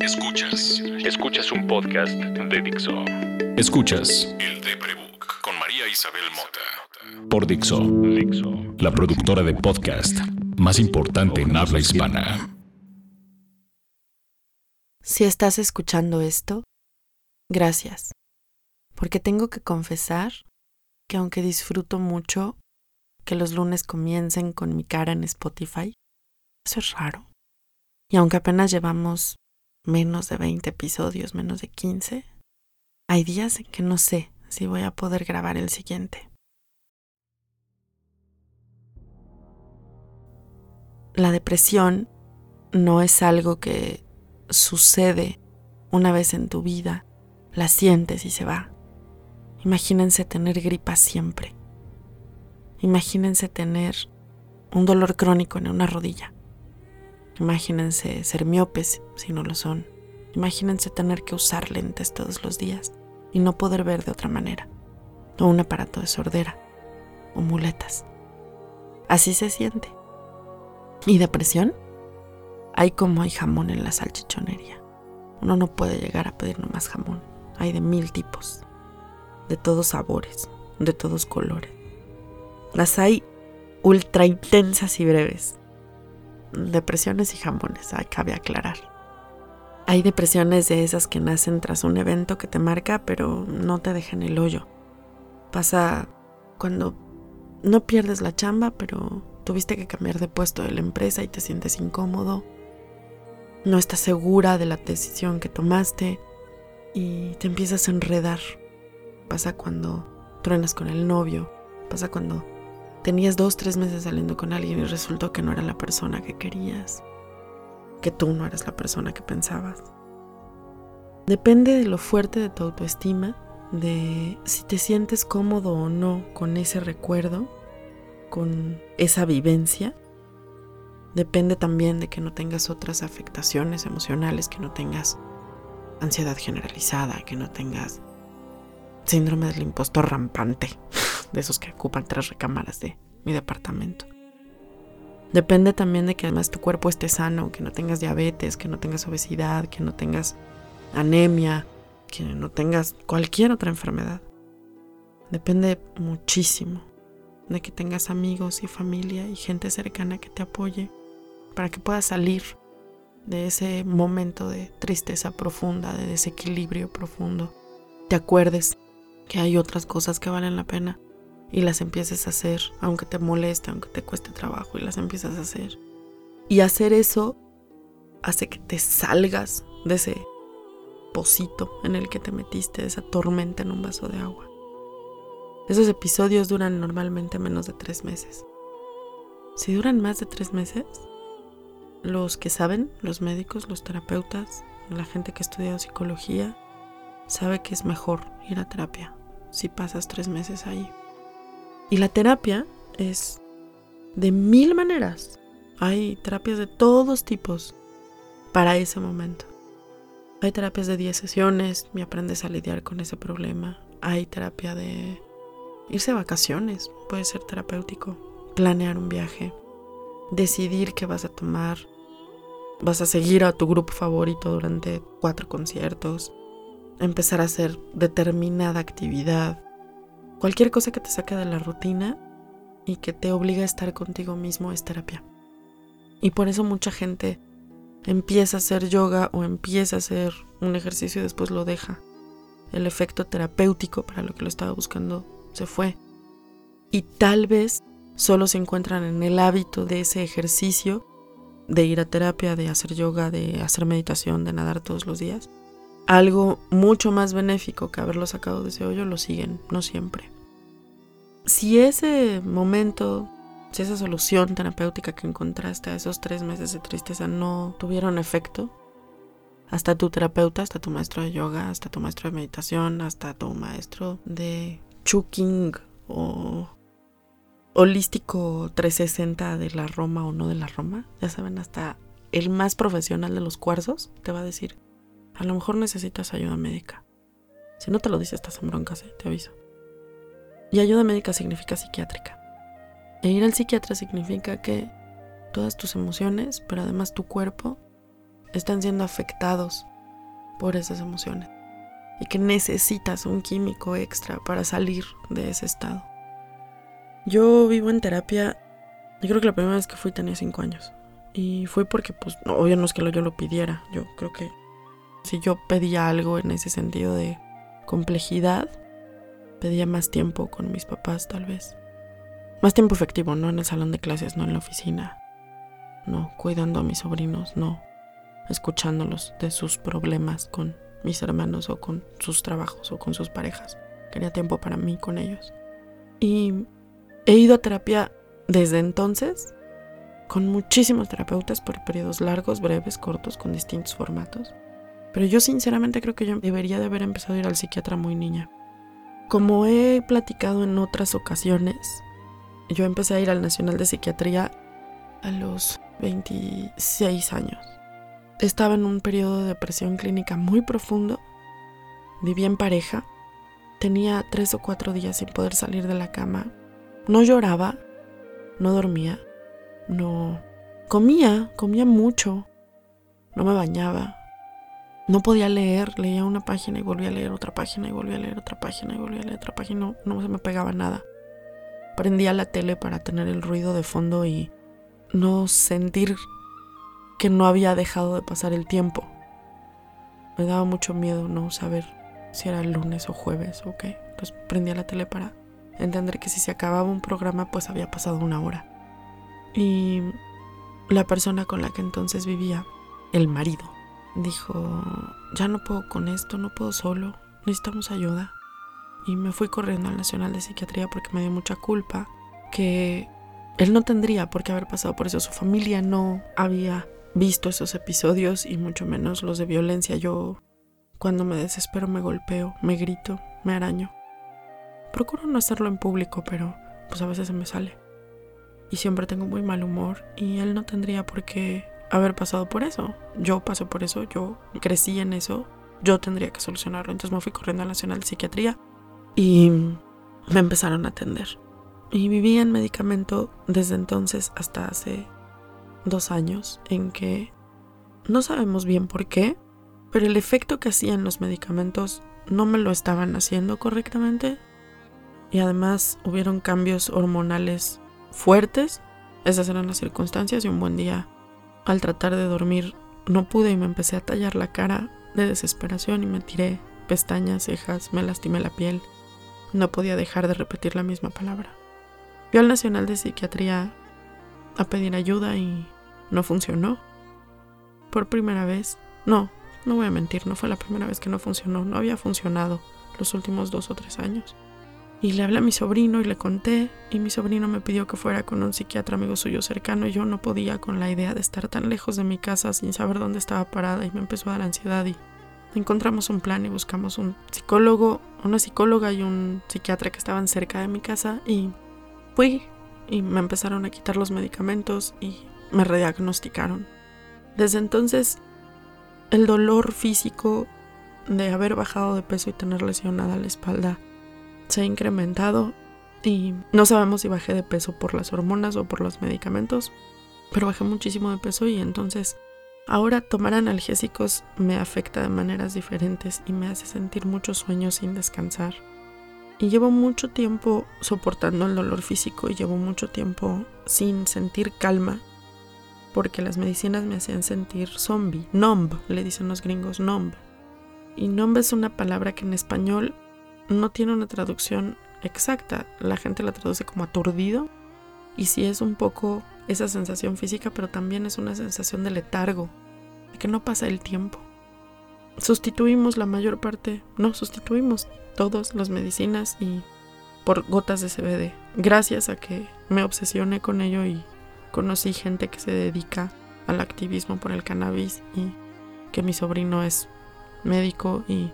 Escuchas. Escuchas un podcast de Dixo. Escuchas El de Prebook con María Isabel Mota. Por Dixo. Dixo. La productora de podcast más importante en habla hispana. Si estás escuchando esto, gracias. Porque tengo que confesar que aunque disfruto mucho que los lunes comiencen con mi cara en Spotify, eso es raro. Y aunque apenas llevamos menos de 20 episodios, menos de 15, hay días en que no sé si voy a poder grabar el siguiente. La depresión no es algo que sucede una vez en tu vida, la sientes y se va. Imagínense tener gripa siempre. Imagínense tener un dolor crónico en una rodilla. Imagínense ser miopes si no lo son. Imagínense tener que usar lentes todos los días y no poder ver de otra manera. O un aparato de sordera. O muletas. Así se siente. ¿Y depresión? Hay como hay jamón en la salchichonería. Uno no puede llegar a pedir nomás jamón. Hay de mil tipos. De todos sabores. De todos colores. Las hay ultra intensas y breves depresiones y jamones, cabe aclarar. Hay depresiones de esas que nacen tras un evento que te marca, pero no te deja en el hoyo. Pasa cuando no pierdes la chamba, pero tuviste que cambiar de puesto de la empresa y te sientes incómodo. No estás segura de la decisión que tomaste y te empiezas a enredar. Pasa cuando truenas con el novio. Pasa cuando Tenías dos, tres meses saliendo con alguien y resultó que no era la persona que querías, que tú no eras la persona que pensabas. Depende de lo fuerte de tu autoestima, de si te sientes cómodo o no con ese recuerdo, con esa vivencia. Depende también de que no tengas otras afectaciones emocionales, que no tengas ansiedad generalizada, que no tengas síndrome del impostor rampante de esos que ocupan tres recámaras de mi departamento. Depende también de que además tu cuerpo esté sano, que no tengas diabetes, que no tengas obesidad, que no tengas anemia, que no tengas cualquier otra enfermedad. Depende muchísimo de que tengas amigos y familia y gente cercana que te apoye para que puedas salir de ese momento de tristeza profunda, de desequilibrio profundo. Te acuerdes que hay otras cosas que valen la pena y las empieces a hacer, aunque te moleste, aunque te cueste trabajo, y las empiezas a hacer. Y hacer eso hace que te salgas de ese pocito en el que te metiste, de esa tormenta en un vaso de agua. Esos episodios duran normalmente menos de tres meses. Si duran más de tres meses, los que saben, los médicos, los terapeutas, la gente que ha estudiado psicología, sabe que es mejor ir a terapia si pasas tres meses ahí. Y la terapia es de mil maneras. Hay terapias de todos tipos para ese momento. Hay terapias de 10 sesiones y aprendes a lidiar con ese problema. Hay terapia de irse a vacaciones, puede ser terapéutico. Planear un viaje, decidir qué vas a tomar. Vas a seguir a tu grupo favorito durante cuatro conciertos. Empezar a hacer determinada actividad Cualquier cosa que te saque de la rutina y que te obligue a estar contigo mismo es terapia. Y por eso mucha gente empieza a hacer yoga o empieza a hacer un ejercicio y después lo deja. El efecto terapéutico para lo que lo estaba buscando se fue. Y tal vez solo se encuentran en el hábito de ese ejercicio, de ir a terapia, de hacer yoga, de hacer meditación, de nadar todos los días algo mucho más benéfico que haberlo sacado de ese hoyo, lo siguen, no siempre. Si ese momento, si esa solución terapéutica que encontraste a esos tres meses de tristeza no tuvieron efecto, hasta tu terapeuta, hasta tu maestro de yoga, hasta tu maestro de meditación, hasta tu maestro de chuking o holístico 360 de la Roma o no de la Roma, ya saben, hasta el más profesional de los cuarzos te va a decir, a lo mejor necesitas ayuda médica. Si no te lo dice, estás en broncas, ¿eh? te aviso. Y ayuda médica significa psiquiátrica. E ir al psiquiatra significa que todas tus emociones, pero además tu cuerpo, están siendo afectados por esas emociones y que necesitas un químico extra para salir de ese estado. Yo vivo en terapia, yo creo que la primera vez que fui tenía 5 años. Y fui porque, pues, obvio no es que yo lo pidiera. Yo creo que si yo pedía algo en ese sentido de complejidad, pedía más tiempo con mis papás, tal vez. Más tiempo efectivo, no en el salón de clases, no en la oficina. No, cuidando a mis sobrinos, no. Escuchándolos de sus problemas con mis hermanos o con sus trabajos o con sus parejas. Quería tiempo para mí con ellos. Y he ido a terapia desde entonces con muchísimos terapeutas por periodos largos, breves, cortos, con distintos formatos. Pero yo sinceramente creo que yo debería de haber empezado a ir al psiquiatra muy niña. Como he platicado en otras ocasiones, yo empecé a ir al Nacional de Psiquiatría a los 26 años. Estaba en un periodo de depresión clínica muy profundo. Vivía en pareja. Tenía tres o cuatro días sin poder salir de la cama. No lloraba, no dormía, no comía, comía mucho, no me bañaba, no podía leer, leía una página y volvía a leer otra página y volvía a leer otra página y volvía a leer otra página, no, no se me pegaba nada. Prendía la tele para tener el ruido de fondo y no sentir que no había dejado de pasar el tiempo. Me daba mucho miedo no saber si era lunes o jueves o qué. Entonces prendía la tele para entender que si se acababa un programa pues había pasado una hora. Y la persona con la que entonces vivía, el marido, dijo, ya no puedo con esto, no puedo solo, necesitamos ayuda. Y me fui corriendo al Nacional de Psiquiatría porque me dio mucha culpa que él no tendría por qué haber pasado por eso. Su familia no había visto esos episodios y mucho menos los de violencia. Yo cuando me desespero me golpeo, me grito, me araño. Procuro no hacerlo en público, pero pues a veces se me sale y siempre tengo muy mal humor y él no tendría por qué haber pasado por eso. Yo pasé por eso, yo crecí en eso, yo tendría que solucionarlo. Entonces me fui corriendo a la Nacional de Psiquiatría y me empezaron a atender. Y viví en medicamento desde entonces hasta hace dos años en que no sabemos bien por qué, pero el efecto que hacían los medicamentos no me lo estaban haciendo correctamente y además hubieron cambios hormonales fuertes. Esas eran las circunstancias y un buen día, al tratar de dormir, no pude y me empecé a tallar la cara de desesperación y me tiré pestañas, cejas, me lastimé la piel. No podía dejar de repetir la misma palabra. Fui al Nacional de Psiquiatría a pedir ayuda y no funcionó. Por primera vez, no, no voy a mentir, no fue la primera vez que no funcionó, no había funcionado los últimos dos o tres años. Y le hablé a mi sobrino y le conté, y mi sobrino me pidió que fuera con un psiquiatra amigo suyo cercano y yo no podía con la idea de estar tan lejos de mi casa sin saber dónde estaba parada y me empezó a dar ansiedad y encontramos un plan y buscamos un psicólogo, una psicóloga y un psiquiatra que estaban cerca de mi casa y fui y me empezaron a quitar los medicamentos y me rediagnosticaron. Desde entonces el dolor físico de haber bajado de peso y tener lesionada la espalda se ha incrementado y no sabemos si bajé de peso por las hormonas o por los medicamentos, pero bajé muchísimo de peso y entonces ahora tomar analgésicos me afecta de maneras diferentes y me hace sentir muchos sueños sin descansar. Y llevo mucho tiempo soportando el dolor físico y llevo mucho tiempo sin sentir calma porque las medicinas me hacían sentir zombie, numb, le dicen los gringos numb. Y numb es una palabra que en español no tiene una traducción exacta. La gente la traduce como aturdido. Y sí es un poco esa sensación física, pero también es una sensación de letargo, de que no pasa el tiempo. Sustituimos la mayor parte, no, sustituimos todas las medicinas y por gotas de CBD. Gracias a que me obsesioné con ello y conocí gente que se dedica al activismo por el cannabis y que mi sobrino es médico y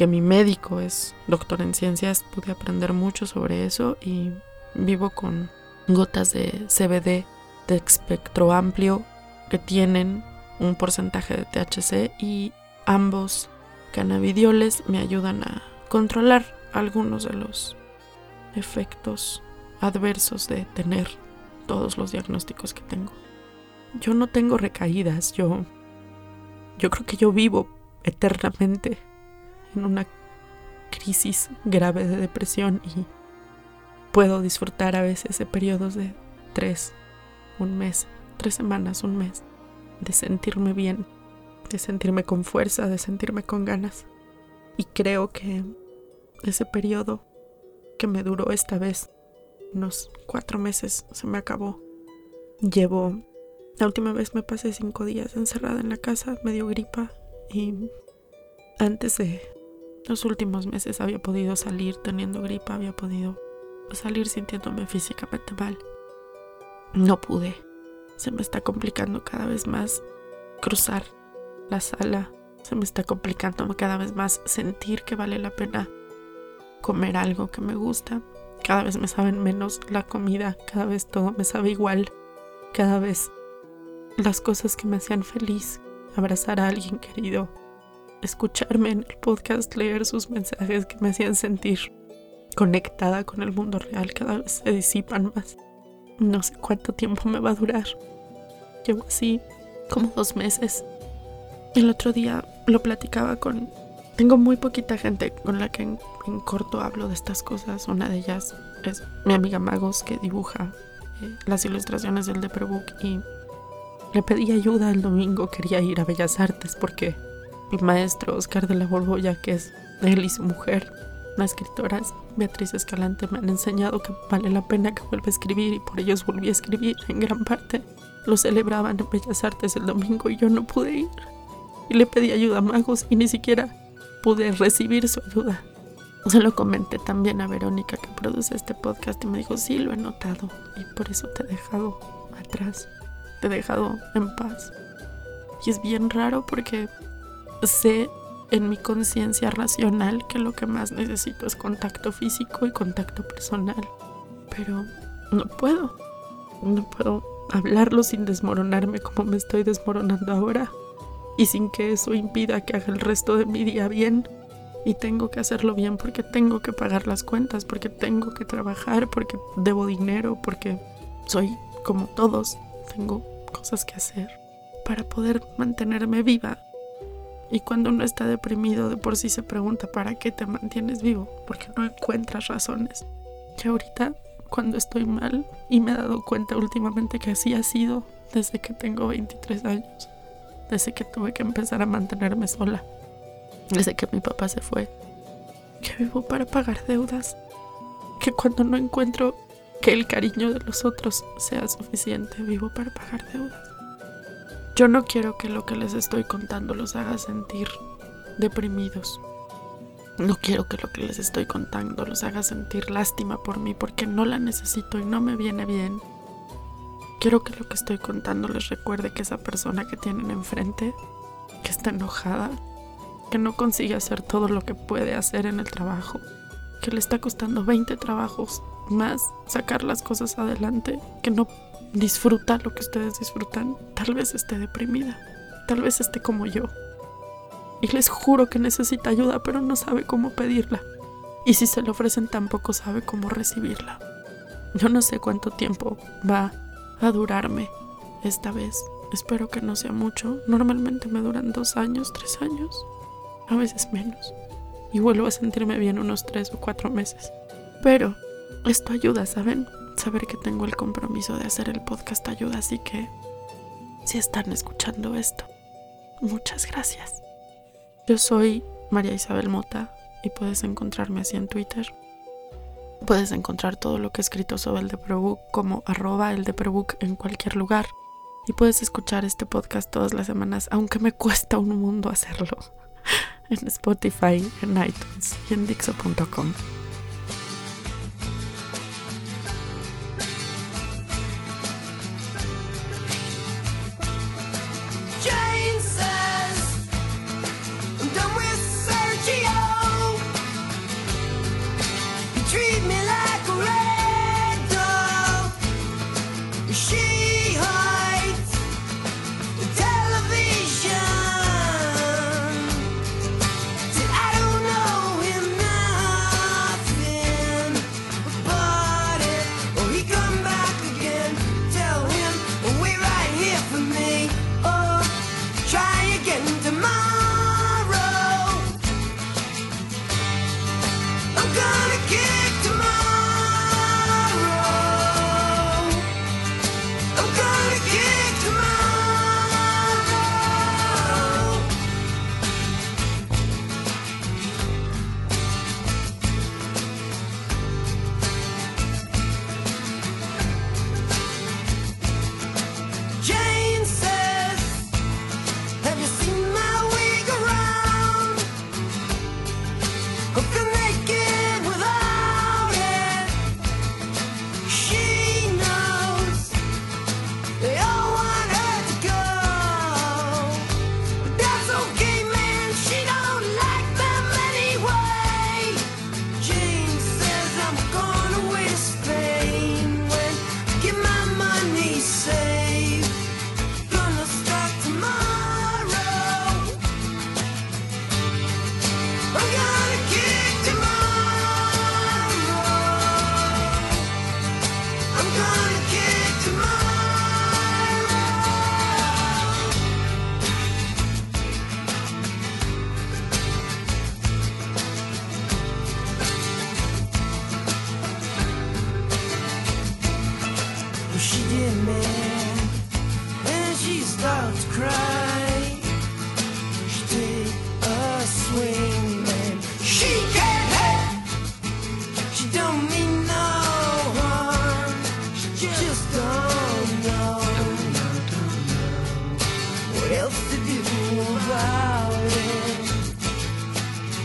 que mi médico es doctor en ciencias, pude aprender mucho sobre eso y vivo con gotas de CBD de espectro amplio que tienen un porcentaje de THC y ambos cannabidioles me ayudan a controlar algunos de los efectos adversos de tener todos los diagnósticos que tengo. Yo no tengo recaídas, yo yo creo que yo vivo eternamente en una crisis grave de depresión y puedo disfrutar a veces de periodos de tres, un mes, tres semanas, un mes, de sentirme bien, de sentirme con fuerza, de sentirme con ganas. Y creo que ese periodo que me duró esta vez, unos cuatro meses, se me acabó. Llevo, la última vez me pasé cinco días encerrada en la casa, me dio gripa y antes de los últimos meses había podido salir teniendo gripa, había podido salir sintiéndome físicamente mal. No pude. Se me está complicando cada vez más cruzar la sala. Se me está complicando cada vez más sentir que vale la pena comer algo que me gusta. Cada vez me saben menos la comida, cada vez todo me sabe igual. Cada vez las cosas que me hacían feliz, abrazar a alguien querido, escucharme en el podcast, leer sus mensajes que me hacían sentir conectada con el mundo real, cada vez se disipan más. No sé cuánto tiempo me va a durar. Llevo así como dos meses. El otro día lo platicaba con... Tengo muy poquita gente con la que en, corto hablo de estas cosas. Una de ellas es mi amiga Magos que dibuja eh, las ilustraciones del Deprebook y le pedí ayuda el domingo. Quería ir a Bellas Artes porque mi maestro Oscar de la Borbolla, que es él y su mujer, las escritoras Beatriz Escalante me han enseñado que vale la pena que vuelva a escribir y por ellos volví a escribir en gran parte. Lo celebraban en Bellas Artes el domingo y yo no pude ir. Y le pedí ayuda a Magos y ni siquiera pude recibir su ayuda. Se lo comenté también a Verónica que produce este podcast y me dijo, sí, lo he notado y por eso te he dejado atrás, te he dejado en paz. Y es bien raro porque sé en mi conciencia racional que lo que más necesito es contacto físico y contacto personal. Pero no puedo. No puedo hablarlo sin desmoronarme como me estoy desmoronando ahora. Y sin que eso impida que haga el resto de mi día bien. Y tengo que hacerlo bien porque tengo que pagar las cuentas, porque tengo que trabajar, porque debo dinero, porque soy como todos. Tengo cosas que hacer para poder mantenerme viva y cuando uno está deprimido, de por sí se pregunta, ¿para qué te mantienes vivo? Porque no encuentras razones. Y ahorita, cuando estoy mal, y me he dado cuenta últimamente que así ha sido desde que tengo 23 años, desde que tuve que empezar a mantenerme sola, desde que mi papá se fue, que vivo para pagar deudas, que cuando no encuentro que el cariño de los otros sea suficiente, vivo para pagar deudas. Yo no quiero que lo que les estoy contando los haga sentir deprimidos. No quiero que lo que les estoy contando los haga sentir lástima por mí porque no la necesito y no me viene bien. Quiero que lo que estoy contando les recuerde que esa persona que tienen enfrente, que está enojada, que no consigue hacer todo lo que puede hacer en el trabajo, que le está costando 20 trabajos más sacar las cosas adelante, que no disfruta lo que ustedes disfrutan, tal vez esté deprimida, tal vez esté como yo. Y les juro que necesita ayuda, pero no sabe cómo pedirla. Y si se le ofrecen tampoco sabe cómo recibirla. Yo no sé cuánto tiempo va a durarme esta vez. Espero que no sea mucho. Normalmente me duran dos años, tres años, a veces menos. Y vuelvo a sentirme bien unos tres o cuatro meses. Pero esto ayuda, ¿saben? Saber que tengo el compromiso de hacer el podcast ayuda, así que si están escuchando esto, muchas gracias. Yo soy María Isabel Mota y puedes encontrarme así en Twitter. Puedes encontrar todo lo que he escrito sobre el de Probook como arroba el de Probook en cualquier lugar. Y puedes escuchar este podcast todas las semanas, aunque me cuesta un mundo hacerlo, en Spotify, en iTunes y en Dixo.com.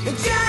Yeah.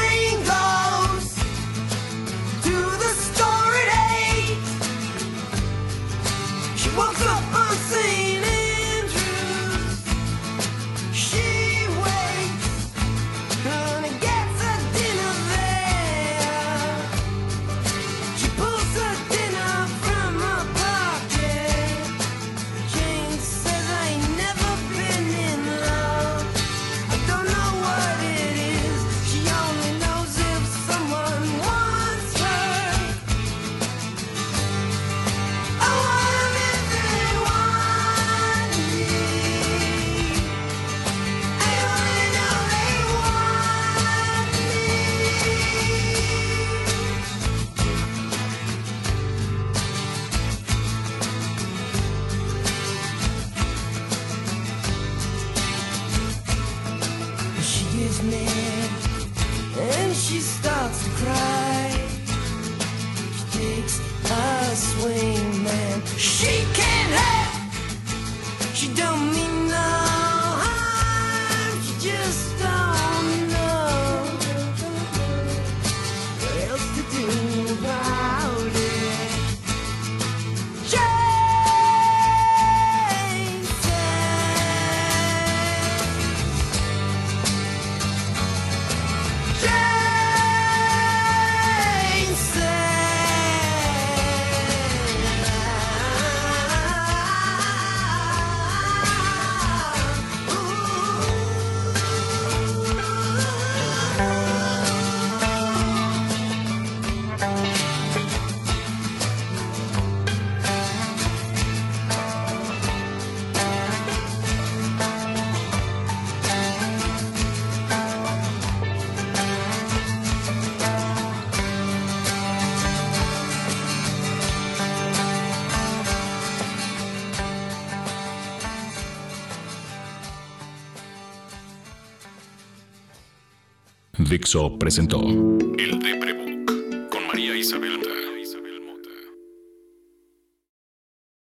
Dixo presentó. El